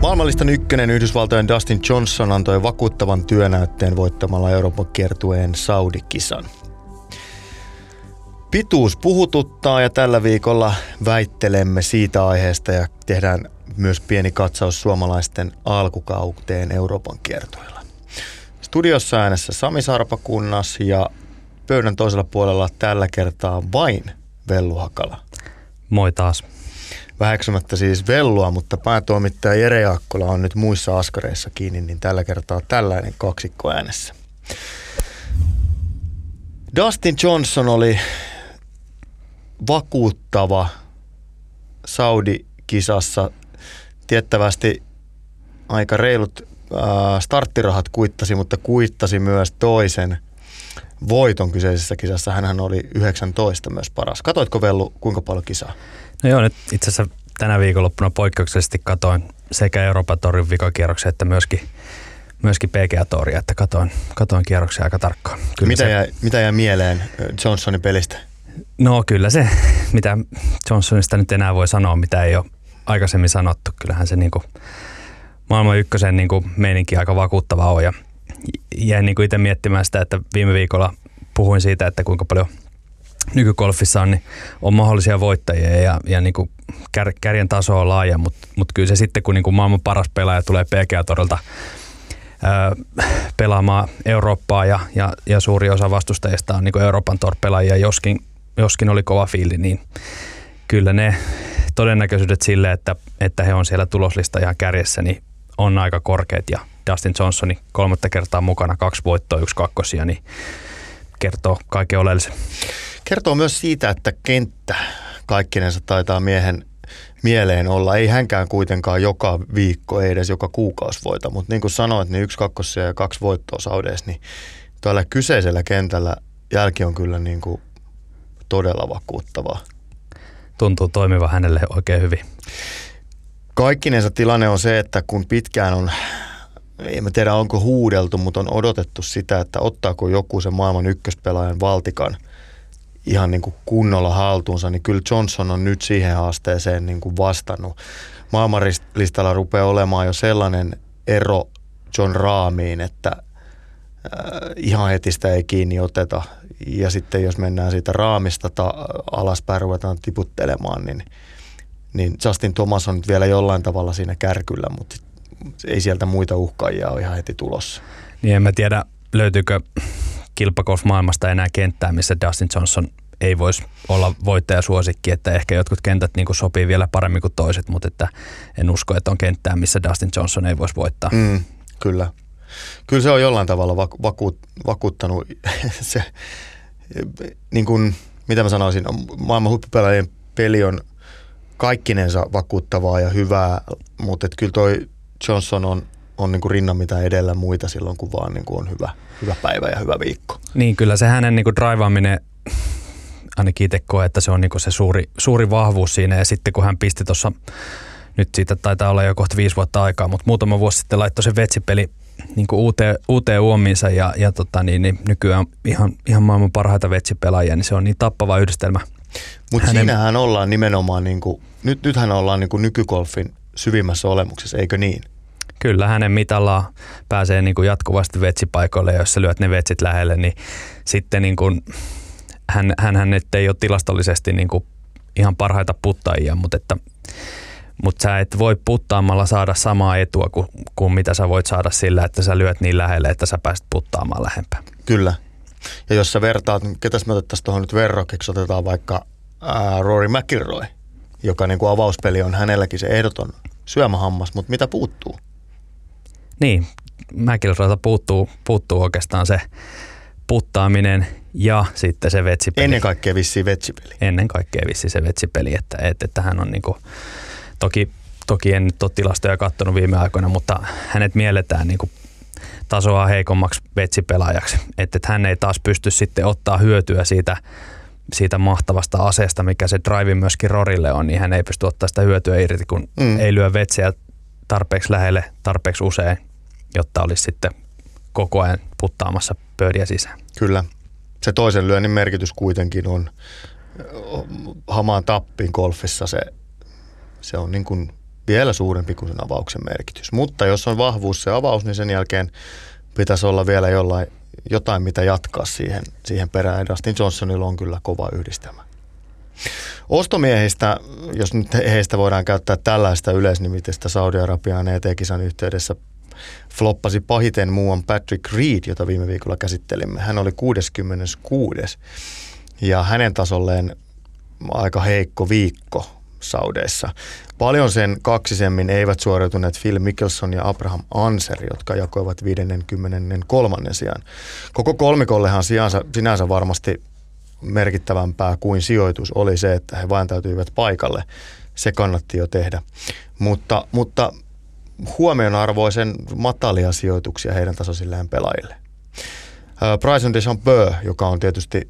Maailmanlistan ykkönen Yhdysvaltojen Dustin Johnson antoi vakuuttavan työnäytteen voittamalla Euroopan kiertueen Saudi-kisan. Pituus puhututtaa ja tällä viikolla väittelemme siitä aiheesta ja tehdään myös pieni katsaus suomalaisten alkukauteen Euroopan kiertoilla. Studiossa äänessä Sami Sarpakunnas ja pöydän toisella puolella tällä kertaa vain Vellu Hakala. Moi taas. Väheksymättä siis Vellua, mutta päätoimittaja Jere Jaakkola on nyt muissa askareissa kiinni, niin tällä kertaa tällainen kaksikko äänessä. Dustin Johnson oli vakuuttava Saudi-kisassa. Tiettävästi aika reilut starttirahat kuittasi, mutta kuittasi myös toisen voiton kyseisessä kisassa. Hänhän oli 19 myös paras. Katoitko Vellu kuinka paljon kisaa? No joo, nyt itse asiassa tänä viikonloppuna poikkeuksellisesti katoin sekä Euroopan torin vikakierroksen että myöskin, myöskin PGA-toria, että katoin, katoin kierroksia aika tarkkaan. Kyllä mitä, se, jäi, mitä jäi mieleen Johnsonin pelistä? No kyllä se, mitä Johnsonista nyt enää voi sanoa, mitä ei ole aikaisemmin sanottu. Kyllähän se niin kuin maailman ykkösen niin kuin meininki aika vakuuttava on ja jäin niin kuin itse miettimään sitä, että viime viikolla puhuin siitä, että kuinka paljon nykykolfissa on, niin on mahdollisia voittajia ja, ja niin kuin kär, kärjen taso on laaja, mutta mut kyllä se sitten, kun niin kuin maailman paras pelaaja tulee PGA-torilta pelaamaan Eurooppaa ja, ja, ja suuri osa vastustajista on niin Euroopan torpelaajia, joskin, joskin oli kova fiili, niin kyllä ne todennäköisyydet sille, että, että he on siellä tuloslista ihan kärjessä, niin on aika korkeat ja Dustin Johnsoni kolmatta kertaa mukana, kaksi voittoa, yksi kakkosia, niin kertoo kaiken oleellisen. Kertoo myös siitä, että kenttä kaikkinensa taitaa miehen mieleen olla. Ei hänkään kuitenkaan joka viikko, ei edes joka kuukausi voita, mutta niin kuin sanoit, niin yksi kakkosia ja kaksi voittoa Saudeessa, niin tällä kyseisellä kentällä jälki on kyllä niin kuin todella vakuuttavaa. Tuntuu toimiva hänelle oikein hyvin. Kaikkinensa tilanne on se, että kun pitkään on, en mä tiedä onko huudeltu, mutta on odotettu sitä, että ottaako joku sen maailman ykköspelaajan valtikan – ihan niin kuin kunnolla haltuunsa, niin kyllä Johnson on nyt siihen haasteeseen niin kuin vastannut. Maailmanlistalla rupeaa olemaan jo sellainen ero John Raamiin, että äh, ihan heti sitä ei kiinni oteta. Ja sitten jos mennään siitä raamista ta- alaspäin ruvetaan tiputtelemaan, niin, niin Justin Thomas on nyt vielä jollain tavalla siinä kärkyllä, mutta ei sieltä muita uhkaajia ole ihan heti tulossa. Niin en mä tiedä, löytyykö kilpagolf-maailmasta enää kenttää, missä Dustin Johnson ei voisi olla voittajasuosikki, että ehkä jotkut kentät niin sopii vielä paremmin kuin toiset, mutta että en usko, että on kenttää, missä Dustin Johnson ei voisi voittaa. Mm, kyllä. Kyllä se on jollain tavalla vaku- vaku- vakuuttanut se, niin kuin, mitä mä sanoisin, maailman huippupelaajien peli on kaikkinensa vakuuttavaa ja hyvää, mutta että kyllä toi Johnson on on niin kuin rinnan mitä edellä muita silloin, kun vaan niin kuin on hyvä, hyvä päivä ja hyvä viikko. Niin, kyllä se hänen niin kuin draivaaminen ainakin itse koe, että se on niin se suuri, suuri vahvuus siinä. Ja sitten kun hän pisti tuossa, nyt siitä taitaa olla jo kohta viisi vuotta aikaa, mutta muutama vuosi sitten laittoi se vetsipeli niin uuteen, uuteen uomiinsa ja, ja tota, niin, niin nykyään ihan, ihan maailman parhaita vetsipelaajia, niin se on niin tappava yhdistelmä. Mutta Hänen... siinähän ollaan nimenomaan, niin kuin, nyt, nythän ollaan niin kuin nykykolfin syvimmässä olemuksessa, eikö niin? Kyllä, hänen mitallaan pääsee niin kuin jatkuvasti vetsipaikoille, jos sä lyöt ne vetsit lähelle, niin sitten niin kuin, hän, hän, hän ei ole tilastollisesti niin kuin ihan parhaita puttajia, mutta että mutta sä et voi puttaamalla saada samaa etua kuin, kuin mitä sä voit saada sillä, että sä lyöt niin lähelle, että sä pääset puttaamaan lähempää. Kyllä. Ja jos sä vertaat, ketäs me otettaisiin tuohon nyt verrokiksi, otetaan vaikka ää, Rory McIlroy, joka niin kuin avauspeli on hänelläkin se ehdoton syömähammas, mutta mitä puuttuu? Niin, McIlroylta puuttuu, puuttuu oikeastaan se puttaaminen ja sitten se vetsipeli. Ennen kaikkea vissi vetsipeli. Ennen kaikkea vissi se vetsipeli, että, että, että hän on niinku, toki, toki en nyt ole tilastoja katsonut viime aikoina, mutta hänet mielletään niinku tasoa heikommaksi vetsipelaajaksi. Että, että hän ei taas pysty sitten ottaa hyötyä siitä, siitä mahtavasta aseesta, mikä se drive myöskin Rorille on, niin hän ei pysty ottaa sitä hyötyä irti, kun mm. ei lyö vetsiä tarpeeksi lähelle, tarpeeksi usein, jotta olisi sitten koko ajan puttaamassa pöydiä sisään. Kyllä. Se toisen lyönnin merkitys kuitenkin on hamaan tappiin golfissa se, se on niin kuin vielä suurempi kuin sen avauksen merkitys. Mutta jos on vahvuus se avaus, niin sen jälkeen pitäisi olla vielä jollain, jotain, mitä jatkaa siihen, siihen perään. Dustin Johnsonilla on kyllä kova yhdistelmä. Ostomiehistä, jos nyt heistä voidaan käyttää tällaista yleisnimitystä Saudi-Arabian ET-kisan yhteydessä, floppasi pahiten muuan Patrick Reed, jota viime viikolla käsittelimme. Hän oli 66. Ja hänen tasolleen aika heikko viikko Saudeissa. Paljon sen kaksisemmin eivät suoriutuneet Phil Mickelson ja Abraham Anser, jotka jakoivat 53. sijaan. Koko kolmikollehan sijansa, sinänsä varmasti merkittävämpää kuin sijoitus oli se, että he vain täytyivät paikalle. Se kannatti jo tehdä. Mutta, mutta huomionarvoisen matalia sijoituksia heidän tasoisilleen pelaajille. Bryson DeChambeau, joka on tietysti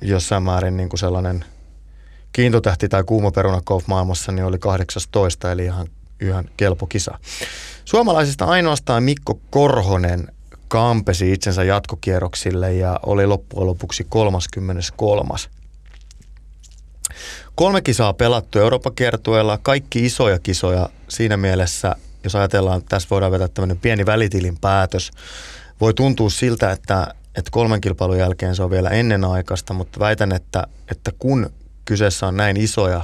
jossain määrin niin kuin sellainen kiintotähti tai kuuma peruna golf-maailmassa, niin oli 18, eli ihan, ihan kelpo kisa. Suomalaisista ainoastaan Mikko Korhonen kampesi itsensä jatkokierroksille ja oli loppujen lopuksi 33. Kolme kisaa pelattu Euroopan kiertueella, kaikki isoja kisoja siinä mielessä, jos ajatellaan, että tässä voidaan vetää tämmöinen pieni välitilin päätös. Voi tuntua siltä, että, että kolmen kilpailun jälkeen se on vielä ennenaikaista, mutta väitän, että, että kun kyseessä on näin isoja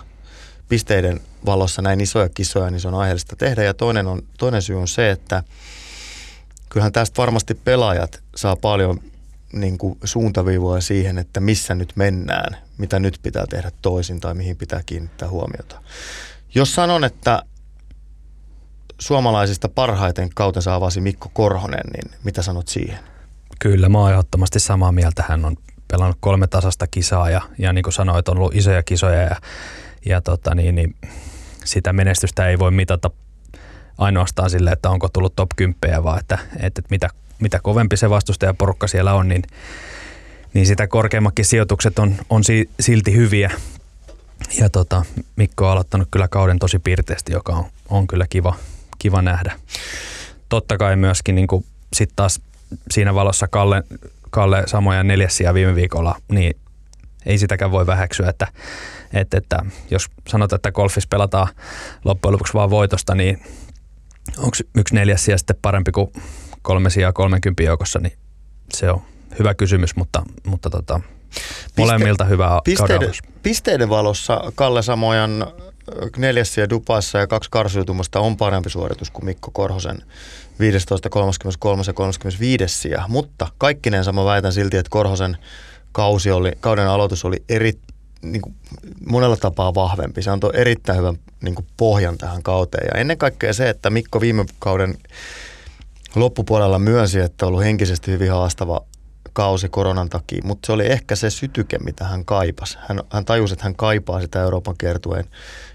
pisteiden valossa näin isoja kisoja, niin se on aiheellista tehdä. Ja toinen, on, toinen syy on se, että kyllähän tästä varmasti pelaajat saa paljon niin kuin suuntaviivoja siihen, että missä nyt mennään, mitä nyt pitää tehdä toisin tai mihin pitää kiinnittää huomiota. Jos sanon, että suomalaisista parhaiten kautensa avasi Mikko Korhonen, niin mitä sanot siihen? Kyllä, mä oon ehdottomasti samaa mieltä. Hän on pelannut kolme tasasta kisaa ja, ja niin kuin sanoit, on ollut isoja kisoja ja, ja tota niin, niin sitä menestystä ei voi mitata ainoastaan sille, että onko tullut top 10, vaan että, että mitä, mitä kovempi se vastustajaporukka siellä on, niin, niin sitä korkeammatkin sijoitukset on, on si, silti hyviä. Ja tota, Mikko on aloittanut kyllä kauden tosi piirteesti, joka on, on kyllä kiva, kiva nähdä. Totta kai myöskin niin sitten taas siinä valossa Kalle, Kalle samoja neljässiä viime viikolla, niin ei sitäkään voi väheksyä, että, että, että jos sanotaan, että golfissa pelataan loppujen lopuksi vaan voitosta, niin onko yksi neljäs sija sitten parempi kuin kolme sijaa 30 joukossa, niin se on hyvä kysymys, mutta, mutta tota, molemmilta hyvää pisteiden, pisteiden valossa Kalle Samojan neljäs sija Dupassa ja kaksi karsiutumasta on parempi suoritus kuin Mikko Korhosen 15, 33 ja 35 sija, mutta kaikkineen sama väitän silti, että Korhosen kausi oli, kauden aloitus oli eri, niin kuin monella tapaa vahvempi. Se antoi erittäin hyvän niin kuin pohjan tähän kauteen. Ja ennen kaikkea se, että Mikko viime kauden loppupuolella myönsi, että on ollut henkisesti hyvin haastava kausi koronan takia, mutta se oli ehkä se sytyke, mitä hän kaipasi. Hän, hän tajusi, että hän kaipaa sitä Euroopan kiertueen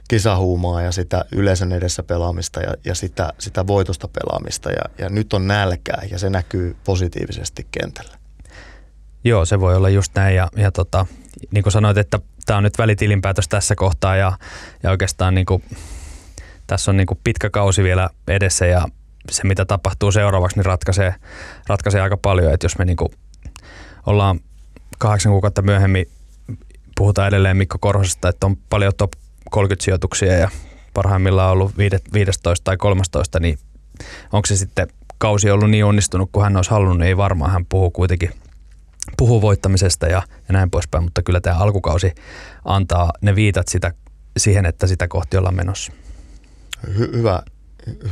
kisahuumaa ja sitä yleisön edessä pelaamista ja, ja sitä, sitä voitosta pelaamista. Ja, ja nyt on nälkää ja se näkyy positiivisesti kentällä. Joo, se voi olla just näin. Ja, ja tota, niin kuin sanoit, että tämä on nyt välitilinpäätös tässä kohtaa ja, ja oikeastaan niin kuin, tässä on niin kuin pitkä kausi vielä edessä ja se mitä tapahtuu seuraavaksi niin ratkaisee, ratkaisee aika paljon. Että jos me niin kuin ollaan kahdeksan kuukautta myöhemmin puhutaan edelleen Mikko Korhosesta, että on paljon top 30 sijoituksia ja parhaimmillaan ollut 15 tai 13, niin onko se sitten kausi ollut niin onnistunut kuin hän olisi halunnut, niin ei varmaan. Hän puhuu kuitenkin puhuu voittamisesta ja, ja näin poispäin, mutta kyllä tämä alkukausi antaa ne viitat sitä, siihen, että sitä kohti ollaan menossa. Hy- hyvä,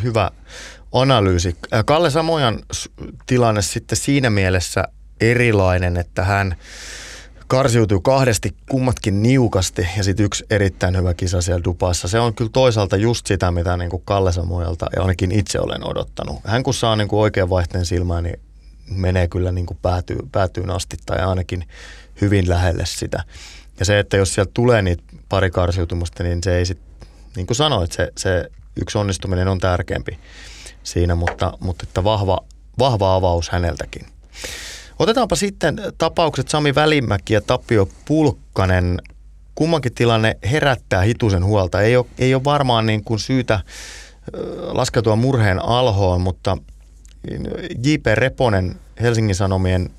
hyvä analyysi. Kalle Samojan tilanne sitten siinä mielessä erilainen, että hän karsiutuu kahdesti kummatkin niukasti ja sitten yksi erittäin hyvä kisa siellä Dupassa. Se on kyllä toisaalta just sitä, mitä niin kuin Kalle Samojalta ja ainakin itse olen odottanut. Hän kun saa niin kuin oikean vaihteen silmään, niin menee kyllä niin kuin päätyy, päätyyn asti tai ainakin hyvin lähelle sitä. Ja se, että jos sieltä tulee niitä pari karsiutumasta, niin se ei sitten, niin kuin sanoit, se, se yksi onnistuminen on tärkeämpi siinä, mutta, mutta että vahva, vahva avaus häneltäkin. Otetaanpa sitten tapaukset Sami Välimäki ja Tapio Pulkkanen. Kummankin tilanne herättää hitusen huolta. Ei ole, ei ole varmaan niin kuin syytä laskeutua murheen alhoon, mutta J.P. Reponen, Helsingin Sanomien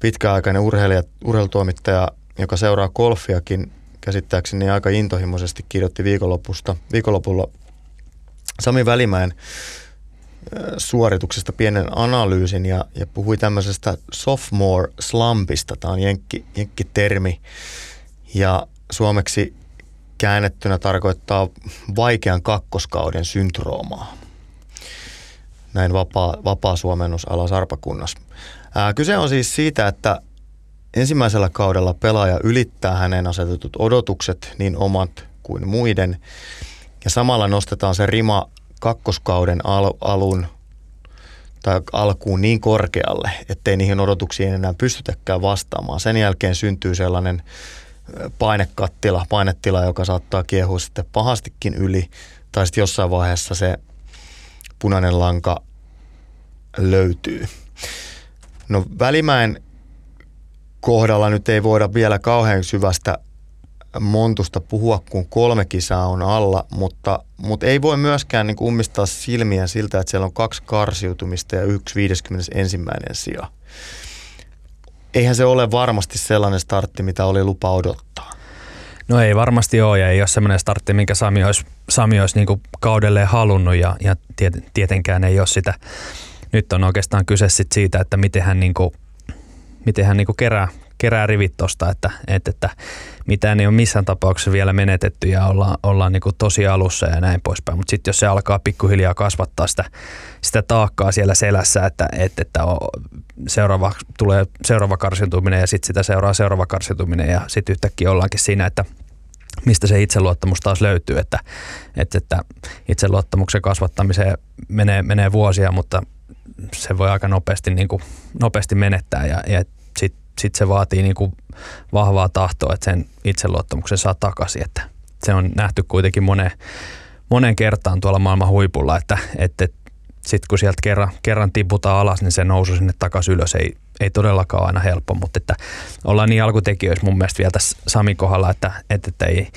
pitkäaikainen urheilija, urheilutoimittaja, joka seuraa golfiakin käsittääkseni aika intohimoisesti kirjoitti viikonlopusta, viikonlopulla Sami Välimäen suorituksesta pienen analyysin ja, ja puhui tämmöisestä sophomore slumpista. Tämä on jenkki, jenkki-termi ja suomeksi käännettynä tarkoittaa vaikean kakkoskauden syndroomaa. Näin vapaa, vapaa suomennusala Sarpakunnassa. Ää, kyse on siis siitä, että ensimmäisellä kaudella pelaaja ylittää hänen asetetut odotukset, niin omat kuin muiden. Ja samalla nostetaan se rima kakkoskauden al- alun tai alkuun niin korkealle, ettei niihin odotuksiin enää pystytäkään vastaamaan. Sen jälkeen syntyy sellainen painekattila, painetila, joka saattaa kiehua sitten pahastikin yli, tai sitten jossain vaiheessa se punainen lanka löytyy. No Välimäen kohdalla nyt ei voida vielä kauhean syvästä montusta puhua, kun kolme kisaa on alla, mutta, mutta ei voi myöskään niin ummistaa silmiä siltä, että siellä on kaksi karsiutumista ja yksi 51. sija. Eihän se ole varmasti sellainen startti, mitä oli lupa odottaa. No ei varmasti ole ja ei ole sellainen startti, minkä Sami olisi, Sami olisi niin kaudelleen halunnut ja, ja tietenkään ei ole sitä. Nyt on oikeastaan kyse sit siitä, että miten hän, niin kuin, miten hän niin kuin kerää, kerää rivit tosta, että, että, että mitään ei ole missään tapauksessa vielä menetetty ja ollaan, ollaan niin tosi alussa ja näin poispäin. Mutta sitten jos se alkaa pikkuhiljaa kasvattaa sitä, sitä taakkaa siellä selässä, että, että, että seuraava, tulee seuraava karsintuminen ja sitten sitä seuraa seuraava karsintuminen ja sitten yhtäkkiä ollaankin siinä, että mistä se itseluottamus taas löytyy, että, että, että itseluottamuksen kasvattamiseen menee, menee vuosia, mutta se voi aika nopeasti, niin kuin, nopeasti menettää ja, ja sitten sit se vaatii niin vahvaa tahtoa, että sen itseluottamuksen saa takaisin. Että se on nähty kuitenkin moneen, monen kertaan tuolla maailman huipulla, että, että sitten kun sieltä kerran, kerran tiputaan alas, niin se nousu sinne takaisin ylös ei, ei todellakaan aina helppo, mutta että ollaan niin alkutekijöissä mun mielestä vielä tässä Samin kohdalla, että, että, että ei,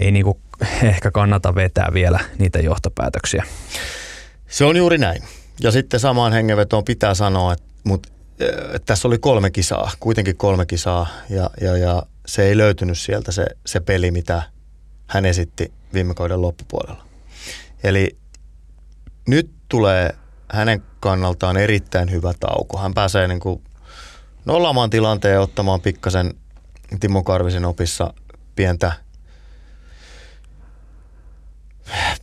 ei niinku ehkä kannata vetää vielä niitä johtopäätöksiä. Se on juuri näin. Ja sitten samaan hengenvetoon pitää sanoa, että, että tässä oli kolme kisaa, kuitenkin kolme kisaa, ja, ja, ja se ei löytynyt sieltä se, se peli, mitä hän esitti viime kauden loppupuolella. Eli nyt tulee hänen kannaltaan erittäin hyvä tauko. Hän pääsee niin kuin nollaamaan tilanteen ja ottamaan pikkasen Timo Karvisen opissa pientä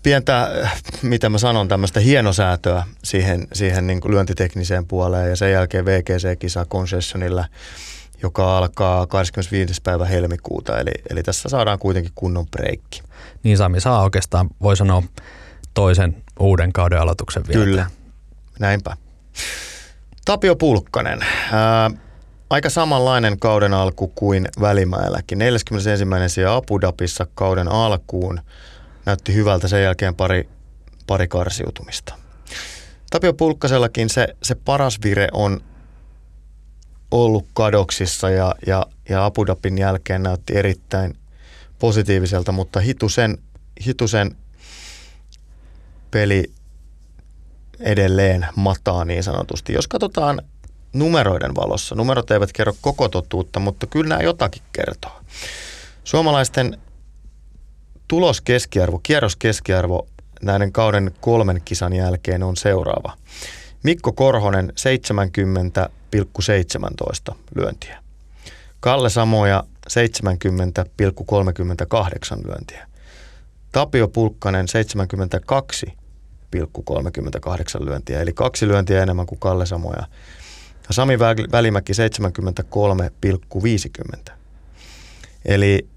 pientä, mitä mä sanon, tämmöistä hienosäätöä siihen, siihen niin kuin lyöntitekniseen puoleen ja sen jälkeen VGC-kisa Concessionilla, joka alkaa 25. päivä helmikuuta, eli, eli tässä saadaan kuitenkin kunnon breikki. Niin Sami saa oikeastaan, voi sanoa, toisen uuden kauden aloituksen vielä. Kyllä, näinpä. Tapio Pulkkanen, ää, aika samanlainen kauden alku kuin Välimäelläkin. 41. sija Abu Dhabissa kauden alkuun näytti hyvältä sen jälkeen pari, pari karsiutumista. Tapio Pulkkasellakin se, se paras vire on ollut kadoksissa ja, ja, ja Abu Dhabin jälkeen näytti erittäin positiiviselta, mutta hitusen, hitusen peli edelleen mataa niin sanotusti. Jos katsotaan numeroiden valossa, numerot eivät kerro koko totuutta, mutta kyllä nämä jotakin kertoo. Suomalaisten tuloskeskiarvo, kierroskeskiarvo näiden kauden kolmen kisan jälkeen on seuraava. Mikko Korhonen 70,17 lyöntiä. Kalle Samoja 70,38 lyöntiä. Tapio Pulkkanen 72,38 lyöntiä, eli kaksi lyöntiä enemmän kuin Kalle Samoja. Ja Sami Välimäki 73,50. Eli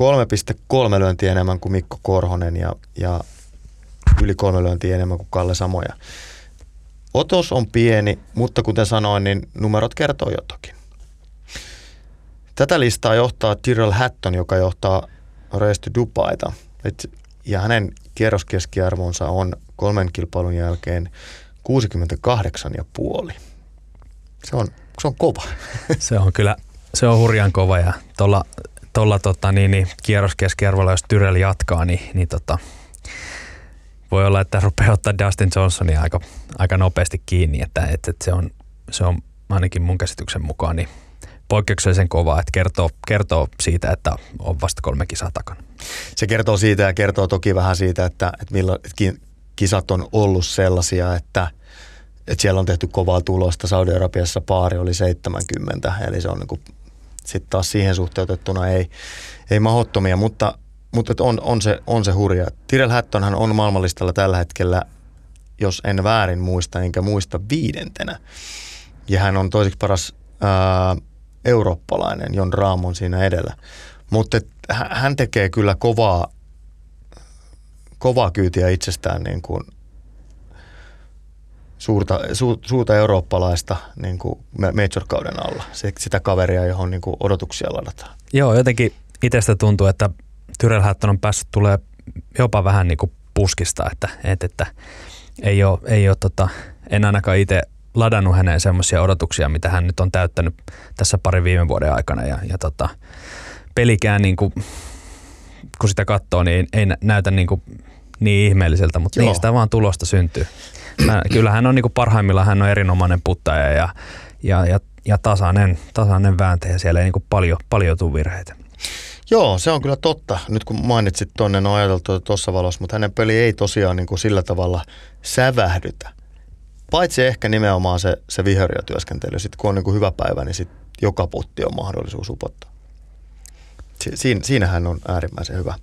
3,3 lyöntiä enemmän kuin Mikko Korhonen ja, ja yli kolme lyöntiä enemmän kuin Kalle Samoja. Otos on pieni, mutta kuten sanoin, niin numerot kertoo jotakin. Tätä listaa johtaa Tyrrell Hatton, joka johtaa Race to Dubaita. Ja hänen kierroskeskiarvonsa on kolmen kilpailun jälkeen 68,5. Se on, se on kova. Se on kyllä, se on hurjan kova ja tuolla tolla, tota, niin, niin, kierroskeskiarvolla, jos Tyrell jatkaa, niin, niin tota, voi olla, että rupeaa ottaa Dustin Johnsonia aika, aika nopeasti kiinni, että, että, että se, on, se on ainakin mun käsityksen mukaan niin poikkeuksellisen kovaa, että kertoo, kertoo siitä, että on vasta kolme kisaa takana. Se kertoo siitä ja kertoo toki vähän siitä, että, että millä kisat on ollut sellaisia, että, että siellä on tehty kovaa tulosta. Saudi-Arabiassa paari oli 70, eli se on niin sitten taas siihen suhteutettuna ei, ei mahottomia, mutta, mutta on, on, se, on se hurja. Tyrell Hattonhan on maailmanlistalla tällä hetkellä, jos en väärin muista, enkä muista viidentenä. Ja hän on toiseksi paras ää, eurooppalainen, Jon Raamon siinä edellä. Mutta hän tekee kyllä kovaa, kovaa kyytiä itsestään niin kuin suurta, su, suurta eurooppalaista niin kuin major-kauden alla. Sitä kaveria, johon niin kuin odotuksia ladataan. Joo, jotenkin itsestä tuntuu, että Tyrell Hatton on päässyt tulee jopa vähän niin kuin puskista, että, että, että ei ole, ei ole tota, en ainakaan itse ladannut häneen semmoisia odotuksia, mitä hän nyt on täyttänyt tässä pari viime vuoden aikana. Ja, ja tota, pelikään, niin kuin, kun sitä katsoo, niin ei näytä niin, kuin, niin ihmeelliseltä, mutta Joo. niistä vaan tulosta syntyy. Mä, kyllä hän on niin kuin parhaimmillaan hän on erinomainen puttaja ja, ja, ja, ja tasainen, tasainen vääntäjä. Siellä ei niin kuin paljon, paljon tule virheitä. Joo, se on kyllä totta. Nyt kun mainitsit tuonne, on ajateltu tuossa valossa, mutta hänen peli ei tosiaan niin kuin sillä tavalla sävähdytä. Paitsi ehkä nimenomaan se, se viheriötyöskentely. Sitten kun on niin kuin hyvä päivä, niin sit joka putti on mahdollisuus upottaa. Si- siinähän on äärimmäisen hyvä.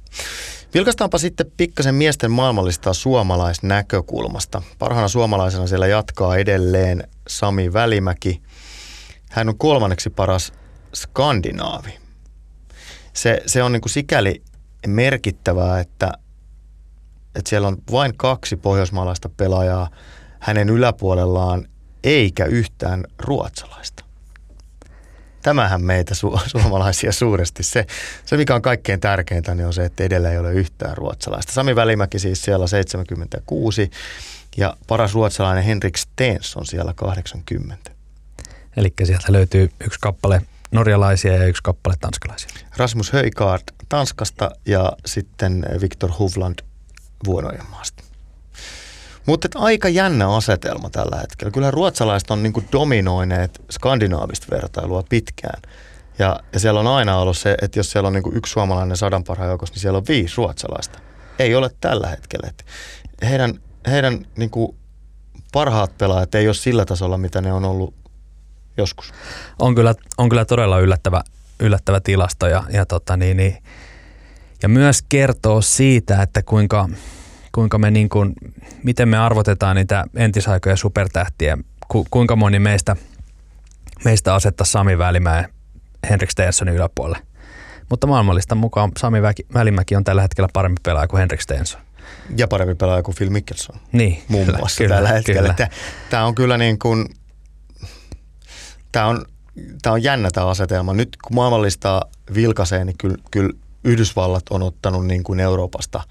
Vilkastaanpa sitten pikkasen miesten maailmallistaa suomalaisnäkökulmasta. Parhaana suomalaisena siellä jatkaa edelleen Sami Välimäki. Hän on kolmanneksi paras skandinaavi. Se, se on niin kuin sikäli merkittävää, että, että siellä on vain kaksi pohjoismaalaista pelaajaa hänen yläpuolellaan, eikä yhtään ruotsalaista tämähän meitä su- suomalaisia suuresti. Se, se, mikä on kaikkein tärkeintä, niin on se, että edellä ei ole yhtään ruotsalaista. Sami Välimäki siis siellä 76 ja paras ruotsalainen Henrik Stens on siellä 80. Eli sieltä löytyy yksi kappale norjalaisia ja yksi kappale tanskalaisia. Rasmus Höjkaard Tanskasta ja sitten Viktor Hovland Vuonojenmaasta. Mutta aika jännä asetelma tällä hetkellä. Kyllä ruotsalaiset on niin dominoineet skandinaavista vertailua pitkään. Ja, ja siellä on aina ollut se, että jos siellä on niin yksi suomalainen sadan parhaan joukossa, niin siellä on viisi ruotsalaista. Ei ole tällä hetkellä. Et heidän heidän niin parhaat pelaajat ei ole sillä tasolla, mitä ne on ollut joskus. On kyllä, on kyllä todella yllättävä, yllättävä tilasto ja, ja, tota niin, niin, ja myös kertoo siitä, että kuinka, kuinka me niin kuin, miten me arvotetaan niitä entisaikoja supertähtiä, ku, kuinka moni meistä, meistä asettaa Sami Välimäen Henrik Stenssonin yläpuolelle. Mutta maailmallista mukaan Sami Välimäki on tällä hetkellä parempi pelaaja kuin Henrik Stensson. Ja parempi pelaaja kuin Phil Mickelson. Niin, muun kyllä, muassa kyllä, tällä hetkellä. Tämä on kyllä niin kuin, tämä on, tämä on jännä tämä asetelma. Nyt kun maailmallista vilkaisee, niin kyllä, kyllä Yhdysvallat on ottanut niin kuin Euroopasta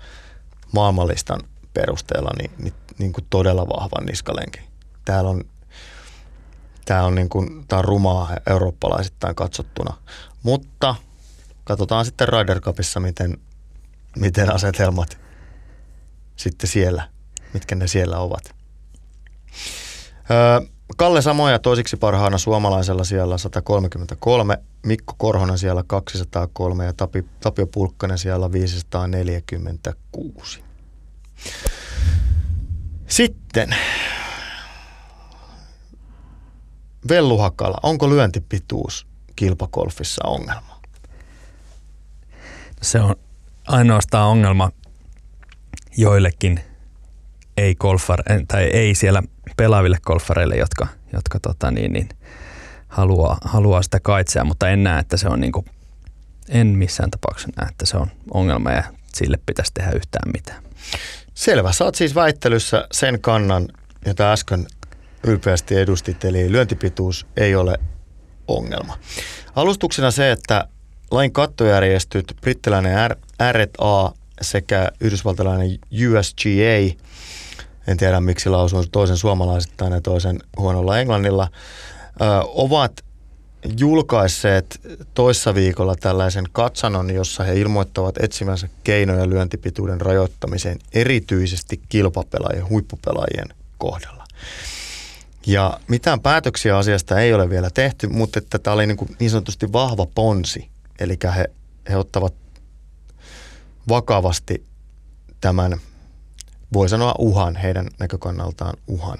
maailmallistan perusteella niin, niin, niin kuin todella vahvan niskalenkin. Täällä on, tämä on, niin kuin, tämä on rumaa eurooppalaisittain katsottuna. Mutta katsotaan sitten Ryder Cupissa, miten, miten asetelmat sitten siellä, mitkä ne siellä ovat. Öö, Kalle Samoja toisiksi parhaana suomalaisella siellä 133, Mikko Korhonen siellä 203 ja Tapi, Tapio Pulkkanen siellä 546. Sitten Vellu Hakala, onko lyöntipituus kilpakolfissa ongelma? Se on ainoastaan ongelma joillekin ei golfar, tai ei siellä pelaaville golfareille, jotka, jotka tota niin, niin, haluaa, haluaa sitä kaitsea, mutta en näe, että se on niin kuin, en missään tapauksessa näe, että se on ongelma ja sille pitäisi tehdä yhtään mitään. Selvä. Saat siis väittelyssä sen kannan, jota äsken ylpeästi edustit, eli lyöntipituus ei ole ongelma. Alustuksena se, että lain kattojärjestöt, brittiläinen R&A sekä yhdysvaltalainen USGA, en tiedä miksi lausun toisen suomalaisittain ja toisen huonolla englannilla, ovat julkaisseet toissa viikolla tällaisen katsanon, jossa he ilmoittavat etsimänsä keinoja lyöntipituuden rajoittamiseen erityisesti kilpapelaajien, huippupelaajien kohdalla. Ja mitään päätöksiä asiasta ei ole vielä tehty, mutta että tämä oli niin, kuin niin sanotusti vahva ponsi. Eli he, he ottavat vakavasti tämän, voi sanoa uhan, heidän näkökannaltaan uhan.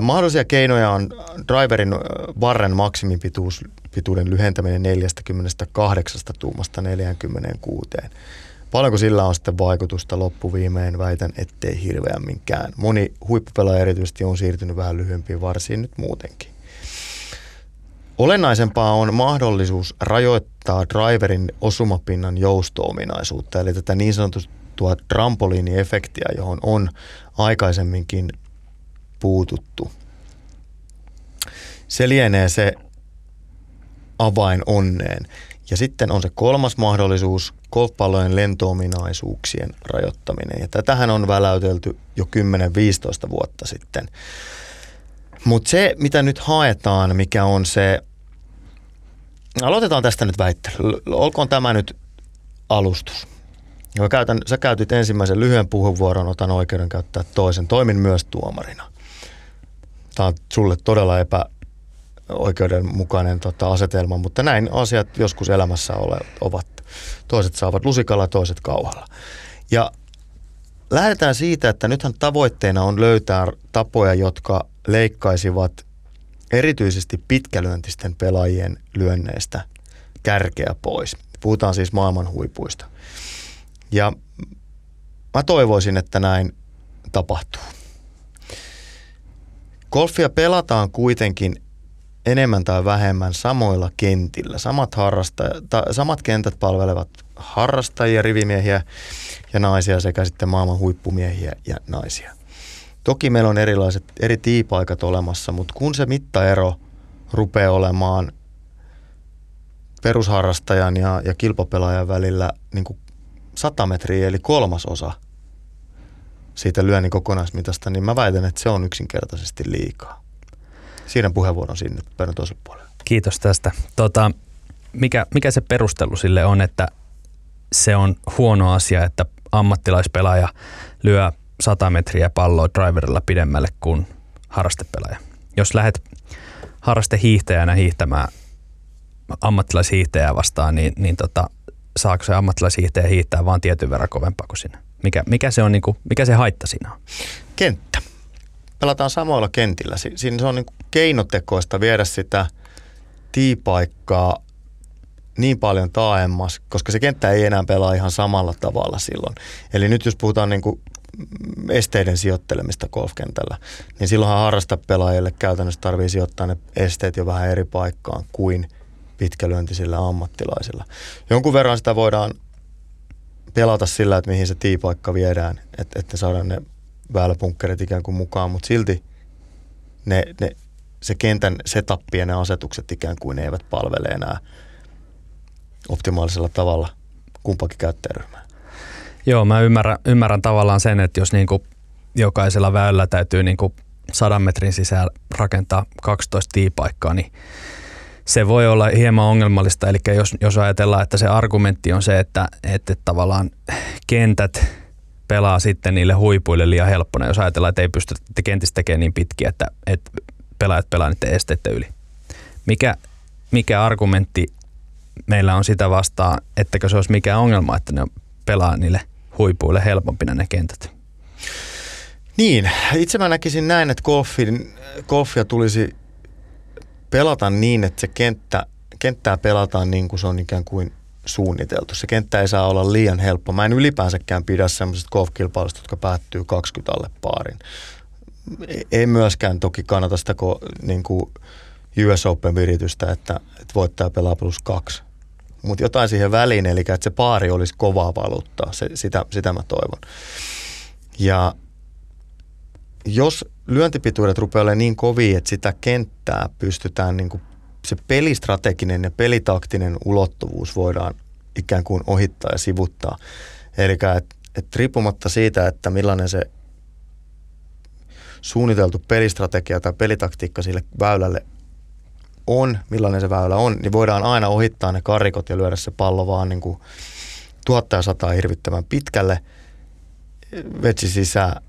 Mahdollisia keinoja on driverin varren maksimipituuden lyhentäminen 48 tuumasta 46. Paljonko sillä on sitten vaikutusta loppuviimeen? Väitän, ettei hirveämminkään. Moni huippupelaaja erityisesti on siirtynyt vähän lyhyempiin varsiin nyt muutenkin. Olennaisempaa on mahdollisuus rajoittaa driverin osumapinnan joustoominaisuutta, eli tätä niin sanottua trampoliiniefektiä, johon on aikaisemminkin puututtu. Se lienee se avain onneen. Ja sitten on se kolmas mahdollisuus, golfpallojen lentoominaisuuksien rajoittaminen. Ja tätähän on väläytelty jo 10-15 vuotta sitten. Mutta se, mitä nyt haetaan, mikä on se, aloitetaan tästä nyt väittely. Olkoon tämä nyt alustus. Ja käytän, sä käytit ensimmäisen lyhyen puheenvuoron, otan oikeuden käyttää toisen. Toimin myös tuomarina. Tämä on sulle todella epä, oikeudenmukainen tota, asetelma, mutta näin asiat joskus elämässä ole, ovat. Toiset saavat lusikalla, toiset kauhalla. Ja lähdetään siitä, että nythän tavoitteena on löytää tapoja, jotka leikkaisivat erityisesti pitkälyöntisten pelaajien lyönneistä kärkeä pois. Puhutaan siis maailman huipuista. Ja mä toivoisin, että näin tapahtuu. Golfia pelataan kuitenkin enemmän tai vähemmän samoilla kentillä. Samat, harrasta- ta- samat kentät palvelevat harrastajia, rivimiehiä ja naisia sekä sitten maailman huippumiehiä ja naisia. Toki meillä on erilaiset eri tiipaikat olemassa, mutta kun se mittaero rupeaa olemaan perusharrastajan ja, ja kilpapelaajan välillä niin kuin 100 metriä eli kolmasosa siitä lyönnin kokonaismitasta, niin mä väitän, että se on yksinkertaisesti liikaa. Siinä puheenvuoron sinne pöydän toiselle puolelle. Kiitos tästä. Tota, mikä, mikä se perustelu sille on, että se on huono asia, että ammattilaispelaaja lyö 100 metriä palloa driverilla pidemmälle kuin harrastepelaaja. Jos lähdet harrastehiihtäjänä hiihtämään ammattilaishiihtäjää vastaan, niin, niin tota, saako se ammattilaishiihtäjä hiihtää vain tietyn verran kovempaa kuin sinä? Mikä, mikä, se on, niin kuin, mikä se haitta siinä on? Kenttä. Pelataan samoilla kentillä. Siinä se on niin keinotekoista viedä sitä tiipaikkaa niin paljon taaemmas, koska se kenttä ei enää pelaa ihan samalla tavalla silloin. Eli nyt jos puhutaan niin kuin esteiden sijoittelemista golfkentällä, niin silloinhan harrastapelaajille käytännössä tarvii sijoittaa ne esteet jo vähän eri paikkaan kuin pitkälyöntisillä ammattilaisilla. Jonkun verran sitä voidaan pelata sillä, että mihin se tiipaikka viedään, että, että saadaan ne väyläpunkkerit ikään kuin mukaan, mutta silti ne, ne, se kentän setup ja ne asetukset ikään kuin ne eivät palvele enää optimaalisella tavalla kumpakin käyttäjäryhmää. Joo, mä ymmärrän, ymmärrän tavallaan sen, että jos niinku jokaisella väylällä täytyy niinku sadan metrin sisään rakentaa 12 tiipaikkaa, niin se voi olla hieman ongelmallista. Eli jos, jos ajatellaan, että se argumentti on se, että, että tavallaan kentät pelaa sitten niille huipuille liian helppona, jos ajatellaan, että ei pysty kentistä tekemään niin pitkiä, että, että pelaajat pelaa niiden esteiden yli. Mikä, mikä argumentti meillä on sitä vastaan, ettäkö se olisi mikään ongelma, että ne pelaa niille huipuille helpompina ne kentät? Niin, itse mä näkisin näin, että golfin, golfia tulisi pelata niin, että se kenttä, kenttää pelataan niin kuin se on ikään kuin suunniteltu. Se kenttä ei saa olla liian helppo. Mä en ylipäänsäkään pidä semmoisesta golfkilpailusta, jotka päättyy 20 alle paarin. Ei myöskään toki kannata sitä niin kuin US Open viritystä, että, että voittaja pelaa plus kaksi. Mutta jotain siihen väliin, eli että se paari olisi kovaa valuuttaa, se, sitä, sitä mä toivon. Ja jos lyöntipituudet rupeaa olemaan niin kovia, että sitä kenttää pystytään niin kuin se pelistrateginen ja pelitaktinen ulottuvuus voidaan ikään kuin ohittaa ja sivuttaa. Eli että et riippumatta siitä, että millainen se suunniteltu pelistrategia tai pelitaktiikka sille väylälle on, millainen se väylä on, niin voidaan aina ohittaa ne karikot ja lyödä se pallo vaan niin kuin tuottaja sataa hirvittävän pitkälle, vetsi sisään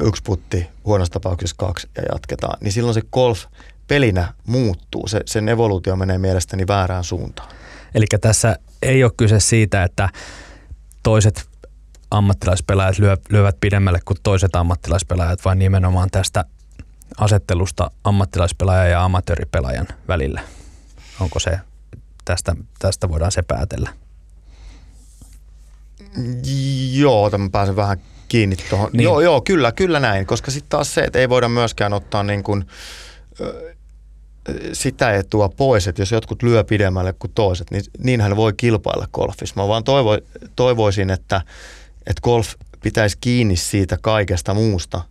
yksi putti, huonossa tapauksessa kaksi ja jatketaan, niin silloin se golf pelinä muuttuu. Se, sen evoluutio menee mielestäni väärään suuntaan. Eli tässä ei ole kyse siitä, että toiset ammattilaispelaajat lyö, lyövät pidemmälle kuin toiset ammattilaispelaajat, vaan nimenomaan tästä asettelusta ammattilaispelaajan ja amatööripelaajan välillä. Onko se, tästä, tästä voidaan se päätellä? Joo, mä pääsen vähän kiinni tuohon. Niin. Joo, joo, kyllä, kyllä näin, koska sitten taas se, että ei voida myöskään ottaa niin kuin, sitä etua pois, että jos jotkut lyö pidemmälle kuin toiset, niin niinhän voi kilpailla golfissa. Mä vaan toivo, toivoisin, että, että golf pitäisi kiinni siitä kaikesta muusta,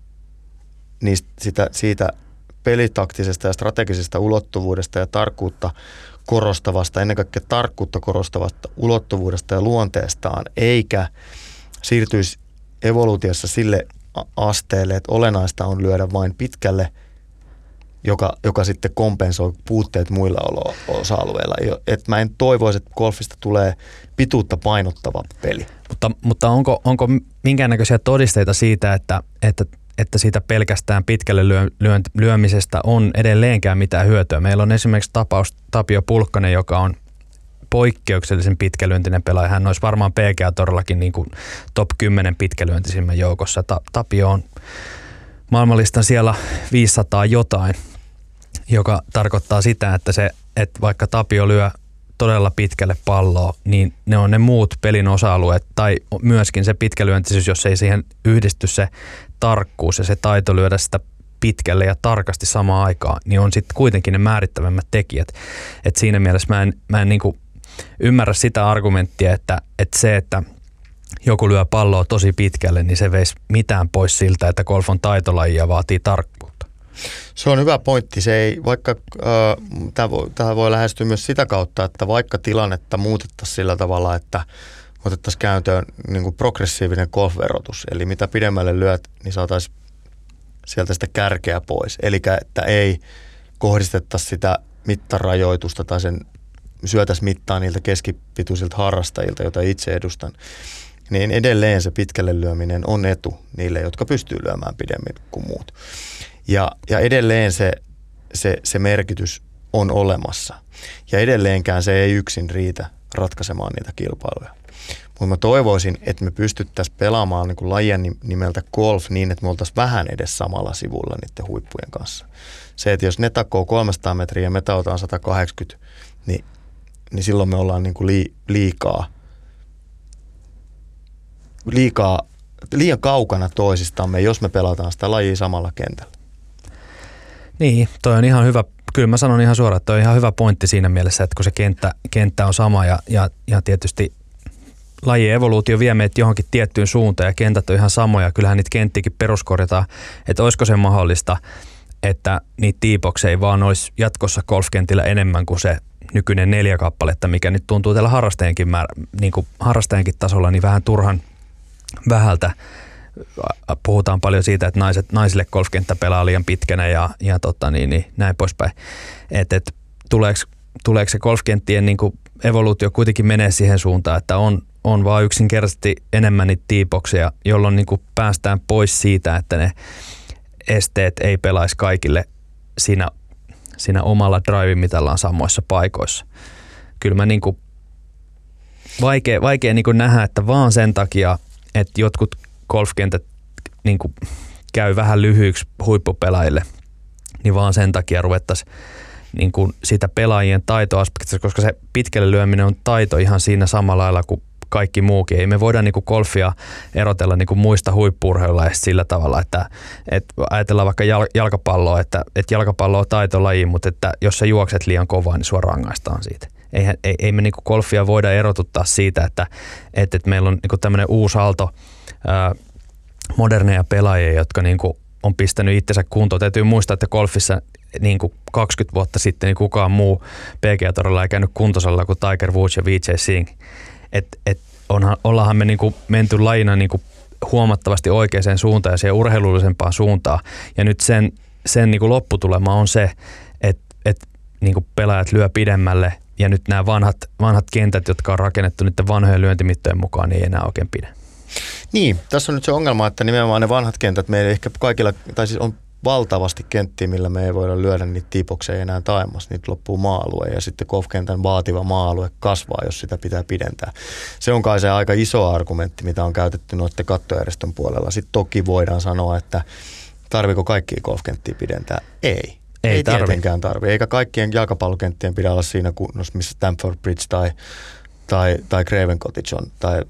niin sitä, siitä pelitaktisesta ja strategisesta ulottuvuudesta ja tarkkuutta korostavasta, ennen kaikkea tarkkuutta korostavasta ulottuvuudesta ja luonteestaan, eikä siirtyisi evoluutiossa sille asteelle, että olennaista on lyödä vain pitkälle, joka, joka sitten kompensoi puutteet muilla osa-alueilla. Et mä en toivoisi, että golfista tulee pituutta painottava peli. Mutta, mutta onko, onko minkäännäköisiä todisteita siitä, että, että että siitä pelkästään pitkälle lyö, lyö, lyömisestä on edelleenkään mitään hyötyä. Meillä on esimerkiksi tapaus Tapio Pulkkonen, joka on poikkeuksellisen pitkälyöntinen pelaaja. Hän olisi varmaan PGA-todellakin niin kuin top 10 pitkälyöntisimmän joukossa. Ta- Tapio on maailmanlistan siellä 500 jotain, joka tarkoittaa sitä, että, se, että vaikka Tapio lyö todella pitkälle palloa, niin ne on ne muut pelin osa-alueet tai myöskin se pitkälyöntisyys, jos ei siihen yhdisty se tarkkuus ja se taito lyödä sitä pitkälle ja tarkasti samaan aikaan, niin on sitten kuitenkin ne määrittävämmät tekijät. Et siinä mielessä mä en, mä en niinku ymmärrä sitä argumenttia, että, että se, että joku lyö palloa tosi pitkälle, niin se veisi mitään pois siltä, että golf on taitolaji ja vaatii tarkkuutta. Se on hyvä pointti. Se ei, vaikka äh, tämä voi, voi lähestyä myös sitä kautta, että vaikka tilannetta muutettaisiin sillä tavalla, että otettaisiin käyntöön niin kuin progressiivinen golfverotus. Eli mitä pidemmälle lyöt, niin saataisiin sieltä sitä kärkeä pois. Eli että ei kohdistettaisi sitä mittarajoitusta tai sen syötäisi mittaa niiltä keskipituisilta harrastajilta, joita itse edustan, niin edelleen se pitkälle lyöminen on etu niille, jotka pystyy lyömään pidemmin kuin muut. Ja, ja edelleen se, se, se merkitys on olemassa. Ja edelleenkään se ei yksin riitä ratkaisemaan niitä kilpailuja. Mutta mä toivoisin, että me pystyttäisiin pelaamaan niin lajien nimeltä golf niin, että me oltaisiin vähän edes samalla sivulla niiden huippujen kanssa. Se, että jos ne takoo 300 metriä ja me tautaan 180, niin, niin silloin me ollaan niin kuin lii, liikaa, liikaa, liian kaukana toisistamme, jos me pelataan sitä lajia samalla kentällä. Niin, toi on ihan hyvä. Kyllä mä sanon ihan suoraan, että toi on ihan hyvä pointti siinä mielessä, että kun se kenttä, kenttä on sama ja, ja, ja tietysti lajien evoluutio vie meitä johonkin tiettyyn suuntaan ja kentät on ihan samoja. Kyllähän niitä kenttiäkin peruskorjataan, että olisiko se mahdollista, että niitä tiipokseja ei vaan olisi jatkossa golfkentillä enemmän kuin se nykyinen neljä kappaletta, mikä nyt tuntuu tällä harrastajankin, määrä, niin kuin harrastajankin tasolla niin vähän turhan vähältä. Puhutaan paljon siitä, että naiset, naisille golfkenttä pelaa liian pitkänä ja, ja tota niin, niin, näin poispäin. Että et, tuleeko, tuleeko se golfkenttien niin kuin evoluutio kuitenkin menee siihen suuntaan, että on, on vaan yksinkertaisesti enemmän niitä tiipoksia, jolloin niin kuin päästään pois siitä, että ne esteet ei pelaisi kaikille siinä, siinä omalla drive-mitallaan samoissa paikoissa. Kyllä mä niin kuin vaikea, vaikea niin kuin nähdä, että vaan sen takia, että jotkut golfkentät niin kuin käy vähän lyhyiksi huippupelaajille, niin vaan sen takia ruvettaisiin niin kuin sitä pelaajien taitoaspektista, koska se pitkälle lyöminen on taito ihan siinä samalla lailla kuin kaikki muukin. Ei me voida niin kuin golfia erotella niin kuin muista huippurheilla sillä tavalla, että, että ajatellaan vaikka jalkapalloa, että, että jalkapallo on taitolaji, mutta että jos sä juokset liian kovaa, niin sua rangaistaan siitä. Eihän, ei, ei me niin kuin golfia voida erotuttaa siitä, että, että, että meillä on niin tämmöinen uusi aalto ää, moderneja pelaajia, jotka niin kuin on pistänyt itsensä kuntoon. Täytyy muistaa, että golfissa niin kuin 20 vuotta sitten niin kukaan muu PGA-torilla ei käynyt kuntosalla kuin Tiger Woods ja Vijay Singh. Et, et onhan, ollaanhan me niin kuin menty lajina niin kuin huomattavasti oikeaan suuntaan ja siihen urheilullisempaan suuntaan. Ja nyt sen, sen niin kuin lopputulema on se, että, että niin kuin pelaajat lyö pidemmälle ja nyt nämä vanhat, vanhat kentät, jotka on rakennettu nyt vanhojen lyöntimittojen mukaan, niin ei enää oikein pidä. Niin, tässä on nyt se ongelma, että nimenomaan ne vanhat kentät, meillä ehkä kaikilla, tai siis on valtavasti kenttiä, millä me ei voida lyödä niitä tiipoksia enää taimassa. Niitä loppuu maa-alue ja sitten golfkentän vaativa maa-alue kasvaa, jos sitä pitää pidentää. Se on kai se aika iso argumentti, mitä on käytetty noiden kattojärjestön puolella. Sitten toki voidaan sanoa, että tarviko kaikki golfkenttiä pidentää? Ei. Ei, ei tarvi. tietenkään tarvi. Eikä kaikkien jalkapallokenttien pidä olla siinä kunnossa, missä Stamford Bridge tai tai, tai Craven Cottage on, tai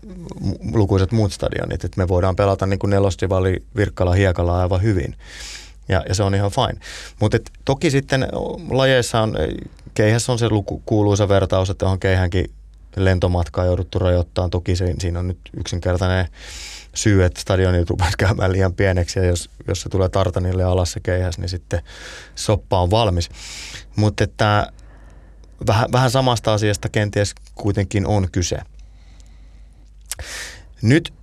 lukuisat muut stadionit, että me voidaan pelata niin kuin Nelostivali Virkkala Hiekalla aivan hyvin. Ja, ja se on ihan fine. Mutta toki sitten lajeissa on, keihässä on se luku, kuuluisa vertaus, että on keihänkin lentomatkaa jouduttu rajoittamaan. Toki se, siinä on nyt yksinkertainen syy, että stadionit rupesi käymään liian pieneksi ja jos, jos se tulee tartanille alas se keihäs, niin sitten soppa on valmis. Mutta että vähän, vähän samasta asiasta kenties kuitenkin on kyse. Nyt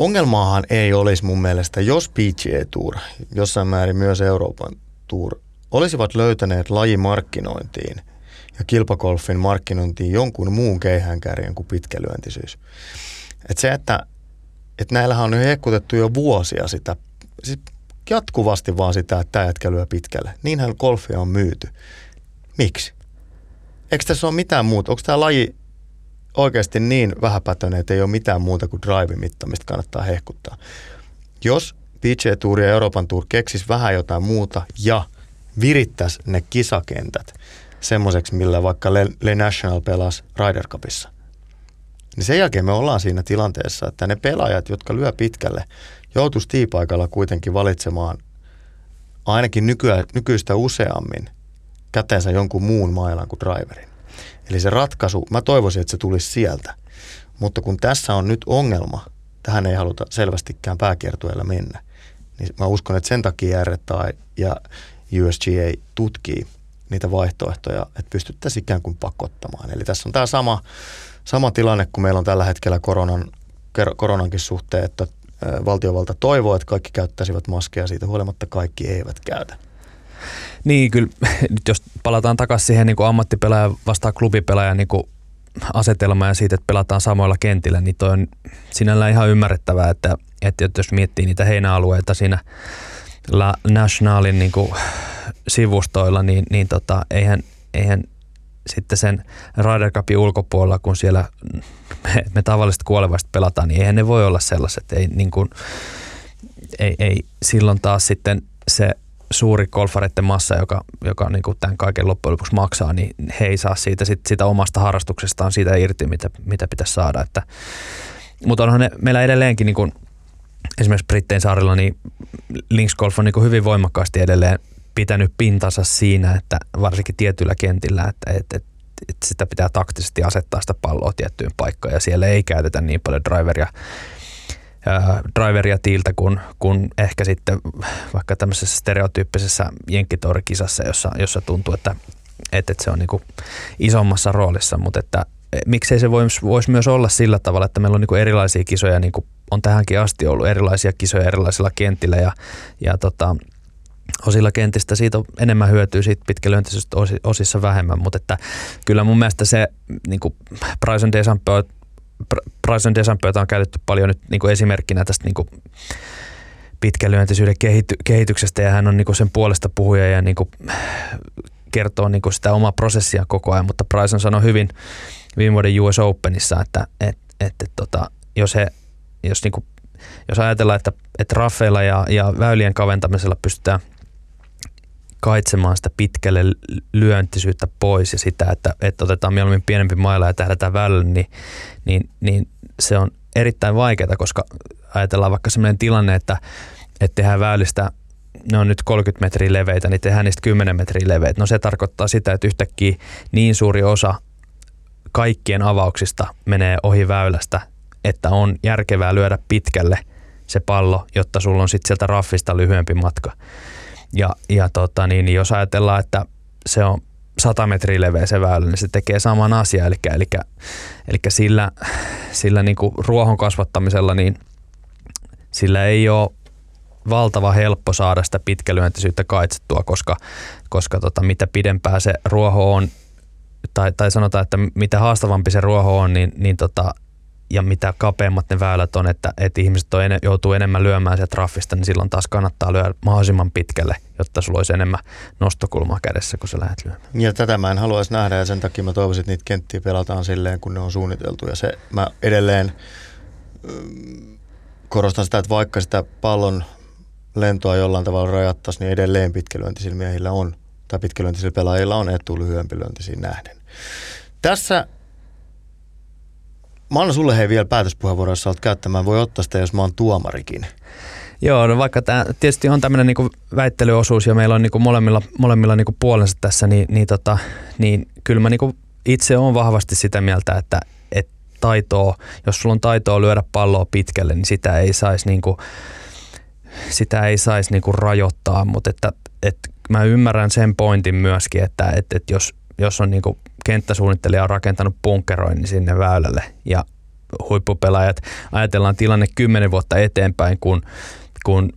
ongelmaahan ei olisi mun mielestä, jos PGA Tour, jossain määrin myös Euroopan Tour, olisivat löytäneet lajimarkkinointiin ja kilpakolfin markkinointiin jonkun muun keihäänkärjen kuin pitkälyöntisyys. Et se, että et näillähän on hekkutettu jo vuosia sitä, siis jatkuvasti vaan sitä, että tämä jätkä lyö pitkälle. Niinhän golfia on myyty. Miksi? Eikö tässä ole mitään muuta? Onko tämä laji oikeasti niin vähäpätöinen, että ei ole mitään muuta kuin drive-mitta, mistä kannattaa hehkuttaa? Jos PGA Tour ja Euroopan Tour keksis vähän jotain muuta ja virittäisi ne kisakentät semmoiseksi, millä vaikka Le, Le National pelasi Ryder Cupissa, niin sen jälkeen me ollaan siinä tilanteessa, että ne pelaajat, jotka lyö pitkälle, joutuisi tiipaikalla kuitenkin valitsemaan ainakin nykyä, nykyistä useammin – käteensä jonkun muun mailan kuin driverin. Eli se ratkaisu, mä toivoisin, että se tulisi sieltä. Mutta kun tässä on nyt ongelma, tähän ei haluta selvästikään pääkiertueella mennä, niin mä uskon, että sen takia R tai ja USGA tutkii niitä vaihtoehtoja, että pystyttäisiin ikään kuin pakottamaan. Eli tässä on tämä sama, sama tilanne, kun meillä on tällä hetkellä koronan, koronankin suhteen, että valtiovalta toivoo, että kaikki käyttäisivät maskeja, siitä huolimatta kaikki eivät käytä. Niin, kyllä nyt jos palataan takaisin siihen niin ammattipelaaja vastaan klubipelaaja niin asetelma ja siitä, että pelataan samoilla kentillä, niin toi on sinällään ihan ymmärrettävää, että, että jos miettii niitä heinäalueita siinä La Nationalin niin kuin sivustoilla, niin, niin tota, eihän, eihän sitten sen Ryder Cupin ulkopuolella, kun siellä me, me tavallisesti kuolevasti pelataan, niin eihän ne voi olla sellaiset. Ei, niin kuin, ei, ei silloin taas sitten se suuri golfareiden massa, joka, joka niin kuin tämän kaiken loppujen lopuksi maksaa, niin he ei saa siitä sit, sitä omasta harrastuksestaan siitä irti, mitä, mitä pitäisi saada. Että, mutta onhan ne, meillä edelleenkin niin kuin, esimerkiksi Brittein saarilla, niin Links Golf on niin kuin hyvin voimakkaasti edelleen pitänyt pintansa siinä, että varsinkin tietyillä kentillä, että, että, että, että sitä pitää taktisesti asettaa sitä palloa tiettyyn paikkaan ja siellä ei käytetä niin paljon driveria driveria tiiltä kuin, kuin ehkä sitten vaikka tämmöisessä stereotyyppisessä jenkkitorikisassa, jossa, jossa tuntuu, että, että, että se on niin kuin isommassa roolissa, mutta että e, miksei se voisi vois myös olla sillä tavalla, että meillä on niin erilaisia kisoja, niin kuin on tähänkin asti ollut erilaisia kisoja erilaisilla kentillä ja, ja tota, osilla kentistä siitä on enemmän hyötyä, siitä pitkälyöntisestä osissa vähemmän, mutta että kyllä mun mielestä se niin kuin Bryson DeChambeau Bryson DeChambeauta on käytetty paljon nyt niin kuin esimerkkinä tästä niin kuin pitkälyöntisyyden kehity, kehityksestä ja hän on niin kuin sen puolesta puhuja ja niin kuin kertoo niin kuin sitä omaa prosessia koko ajan, mutta Bryson sanoi hyvin viime vuoden US Openissa, että et, et, et, tota, jos, he, jos, niin kuin, jos ajatellaan, että, että raffeilla ja, ja väylien kaventamisella pystytään – kaitsemaan sitä pitkälle lyöntisyyttä pois ja sitä, että, että otetaan mieluummin pienempi maila ja tähdätään väylälle, niin, niin, niin se on erittäin vaikeaa, koska ajatellaan vaikka sellainen tilanne, että, että tehdään väylistä ne on nyt 30 metriä leveitä, niin tehdään niistä 10 metriä leveitä. No se tarkoittaa sitä, että yhtäkkiä niin suuri osa kaikkien avauksista menee ohi väylästä, että on järkevää lyödä pitkälle se pallo, jotta sulla on sitten sieltä raffista lyhyempi matka. Ja, ja tota, niin, niin jos ajatellaan, että se on 100 metriä leveä se väylä, niin se tekee saman asian. Eli, eli, eli sillä, sillä niin kuin ruohon kasvattamisella, niin sillä ei ole valtava helppo saada sitä pitkälyöntisyyttä kaitsettua, koska, koska tota, mitä pidempää se ruoho on, tai, tai sanotaan, että mitä haastavampi se ruoho on, niin, niin tota, ja mitä kapeammat ne väylät on, että, että ihmiset on joutuu enemmän lyömään sieltä raffista, niin silloin taas kannattaa lyödä mahdollisimman pitkälle, jotta sulla olisi enemmän nostokulmaa kädessä, kun sä lähdet lyömään. Ja tätä mä en haluaisi nähdä ja sen takia mä toivoisin, että niitä kenttiä pelataan silleen, kun ne on suunniteltu. Ja se mä edelleen mm, korostan sitä, että vaikka sitä pallon lentoa jollain tavalla rajattaisiin, niin edelleen pitkälyöntisillä miehillä on, tai pitkälyöntisillä pelaajilla on etu lyhyempi lyöntisiin nähden. Tässä Mä annan sulle hei vielä päätöspuheenvuoro, jos olet käyttämään. Voi ottaa sitä, jos mä oon tuomarikin. Joo, no vaikka tämä tietysti on tämmöinen niinku väittelyosuus ja meillä on niinku molemmilla, molemmilla niinku puolensa tässä, niin, niin, tota, niin kyllä mä niinku itse olen vahvasti sitä mieltä, että, että taitoa, jos sulla on taitoa lyödä palloa pitkälle, niin sitä ei saisi niinku, sitä ei saisi niinku rajoittaa, mutta että, että mä ymmärrän sen pointin myöskin, että, että, että jos, jos on niinku kenttäsuunnittelija on rakentanut punkkeroinnin sinne väylälle ja huippupelaajat, ajatellaan tilanne kymmenen vuotta eteenpäin, kun, kun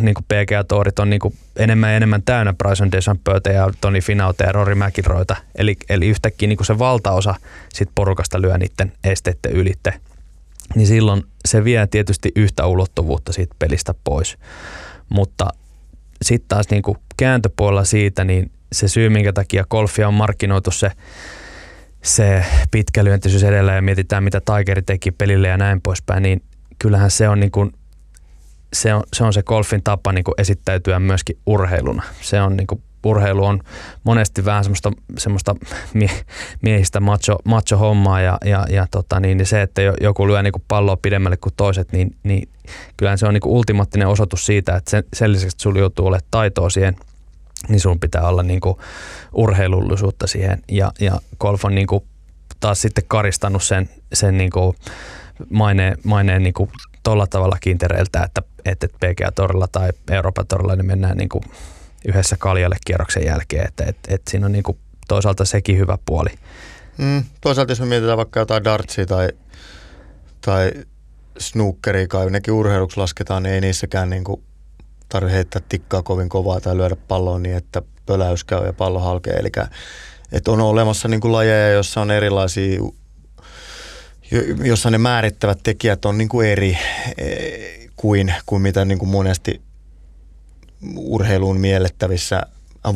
niin kuin PGA-toorit on niin kuin enemmän ja enemmän täynnä Bryson DeChambeauta ja Toni Finauta ja Rory McIlroyta. Eli, eli yhtäkkiä niin kuin se valtaosa sit porukasta lyö niiden esteiden ylitte. Niin silloin se vie tietysti yhtä ulottuvuutta siitä pelistä pois. Mutta sitten taas niin kuin kääntöpuolella siitä, niin se syy, minkä takia golfia on markkinoitu se, se pitkälyöntisyys edelleen ja mietitään, mitä Tigeri teki pelille ja näin poispäin, niin kyllähän se on niin kuin, se on, se on se golfin tapa niin kuin esittäytyä myöskin urheiluna. Se on niin kuin, urheilu on monesti vähän semmoista, semmoista mie, miehistä macho, macho hommaa ja, ja, ja tota, niin, niin se, että joku lyö niin kuin palloa pidemmälle kuin toiset, niin, niin kyllähän se on niin kuin ultimaattinen osoitus siitä, että sen, sen lisäksi, sulla joutuu olemaan taitoa siihen – niin sun pitää olla niin kuin urheilullisuutta siihen. Ja, ja golf on niin kuin taas sitten karistanut sen, sen niin kuin maineen, maineen niin kuin tolla tavalla kintereiltä, että, että PGA-torilla tai Euroopan torilla niin mennään niin kuin yhdessä kaljalle kierroksen jälkeen, että, että, että siinä on niin kuin toisaalta sekin hyvä puoli. Mm, toisaalta jos me mietitään vaikka jotain dartsia tai, tai snookeria, kai nekin urheiluksi lasketaan, niin ei niissäkään niin kuin tarvitse heittää tikkaa kovin kovaa tai lyödä palloon niin, että pöläys käy ja pallo halkee. Eli että on olemassa niin kuin lajeja, joissa on erilaisia, jossa ne määrittävät tekijät on niin kuin eri e, kuin, kuin mitä niin kuin monesti urheiluun miellettävissä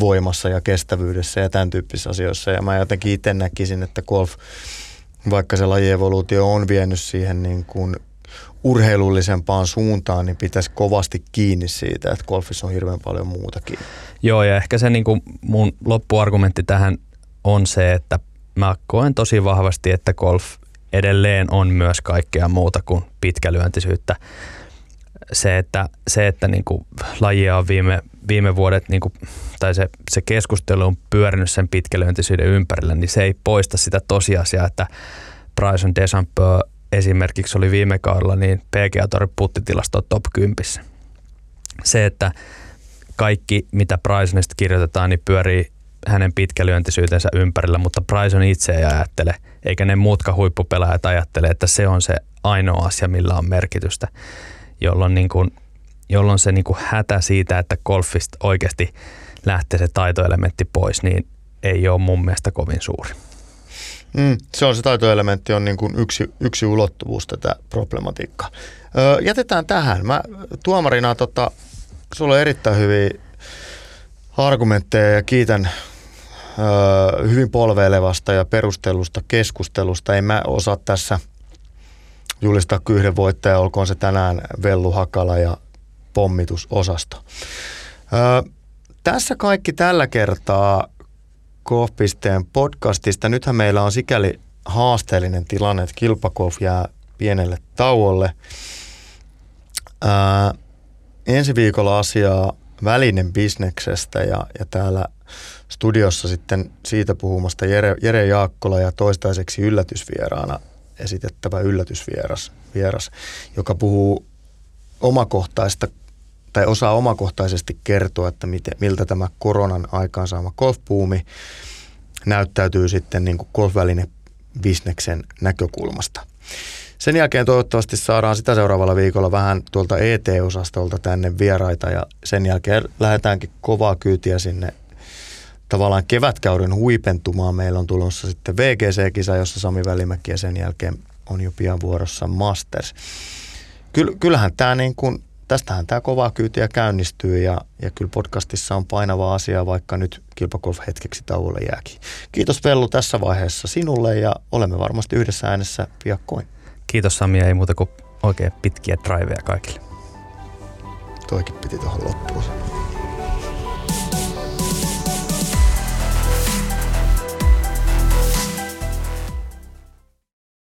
voimassa ja kestävyydessä ja tämän tyyppisissä asioissa. Ja mä jotenkin itse näkisin, että golf, vaikka se lajievoluutio on vienyt siihen niin kuin urheilullisempaan suuntaan, niin pitäisi kovasti kiinni siitä, että golfissa on hirveän paljon muutakin. Joo, ja ehkä se niin kuin mun loppuargumentti tähän on se, että mä koen tosi vahvasti, että golf edelleen on myös kaikkea muuta kuin pitkälyöntisyyttä. Se, että, se, että niin kuin lajia on viime, viime vuodet, niin kuin, tai se, se keskustelu on pyörinyt sen pitkälyöntisyyden ympärillä, niin se ei poista sitä tosiasiaa, että Bryson DeChambeau esimerkiksi oli viime kaudella, niin PGA Torin puttitilasto top 10. Se, että kaikki mitä Brysonista kirjoitetaan, niin pyörii hänen pitkälyöntisyytensä ympärillä, mutta Bryson itse ei ajattele, eikä ne muutkaan huippupelaajat ajattele, että se on se ainoa asia, millä on merkitystä, jolloin, niin kuin, jolloin se niin kuin hätä siitä, että golfista oikeasti lähtee se taitoelementti pois, niin ei ole mun mielestä kovin suuri. Mm, se on se taitoelementti, on niin kuin yksi, yksi ulottuvuus tätä problematiikkaa. Öö, jätetään tähän. Mä tuomarina, tota, sulla on erittäin hyviä argumentteja ja kiitän öö, hyvin polveilevasta ja perustellusta keskustelusta. En mä osaa tässä julistaa yhden voittaja, olkoon se tänään Vellu Hakala ja pommitusosasto. Öö, tässä kaikki tällä kertaa. Golf.pisteen podcastista. Nythän meillä on sikäli haasteellinen tilanne, että kilpakoof jää pienelle tauolle. Ää, ensi viikolla asiaa välinen bisneksestä ja, ja täällä studiossa sitten siitä puhumasta Jere, Jere Jaakkola ja toistaiseksi yllätysvieraana esitettävä yllätysvieras, vieras, joka puhuu omakohtaista tai osaa omakohtaisesti kertoa, että miten, miltä tämä koronan aikaansaama golfpuumi näyttäytyy sitten niin kuin golfväline bisneksen näkökulmasta. Sen jälkeen toivottavasti saadaan sitä seuraavalla viikolla vähän tuolta ET-osastolta tänne vieraita ja sen jälkeen lähdetäänkin kovaa kyytiä sinne tavallaan kevätkäyden huipentumaan. Meillä on tulossa sitten VGC-kisa, jossa Sami Välimäki ja sen jälkeen on jo pian vuorossa Masters. Kyll, kyllähän tämä niin kuin, tästähän tämä kovaa kyytiä käynnistyy ja, ja kyllä podcastissa on painava asia, vaikka nyt kilpagolf hetkeksi tauolle jääkin. Kiitos Vellu tässä vaiheessa sinulle ja olemme varmasti yhdessä äänessä piakkoin. Kiitos Sami, ei muuta kuin oikein pitkiä driveja kaikille. Toikin piti tuohon loppuun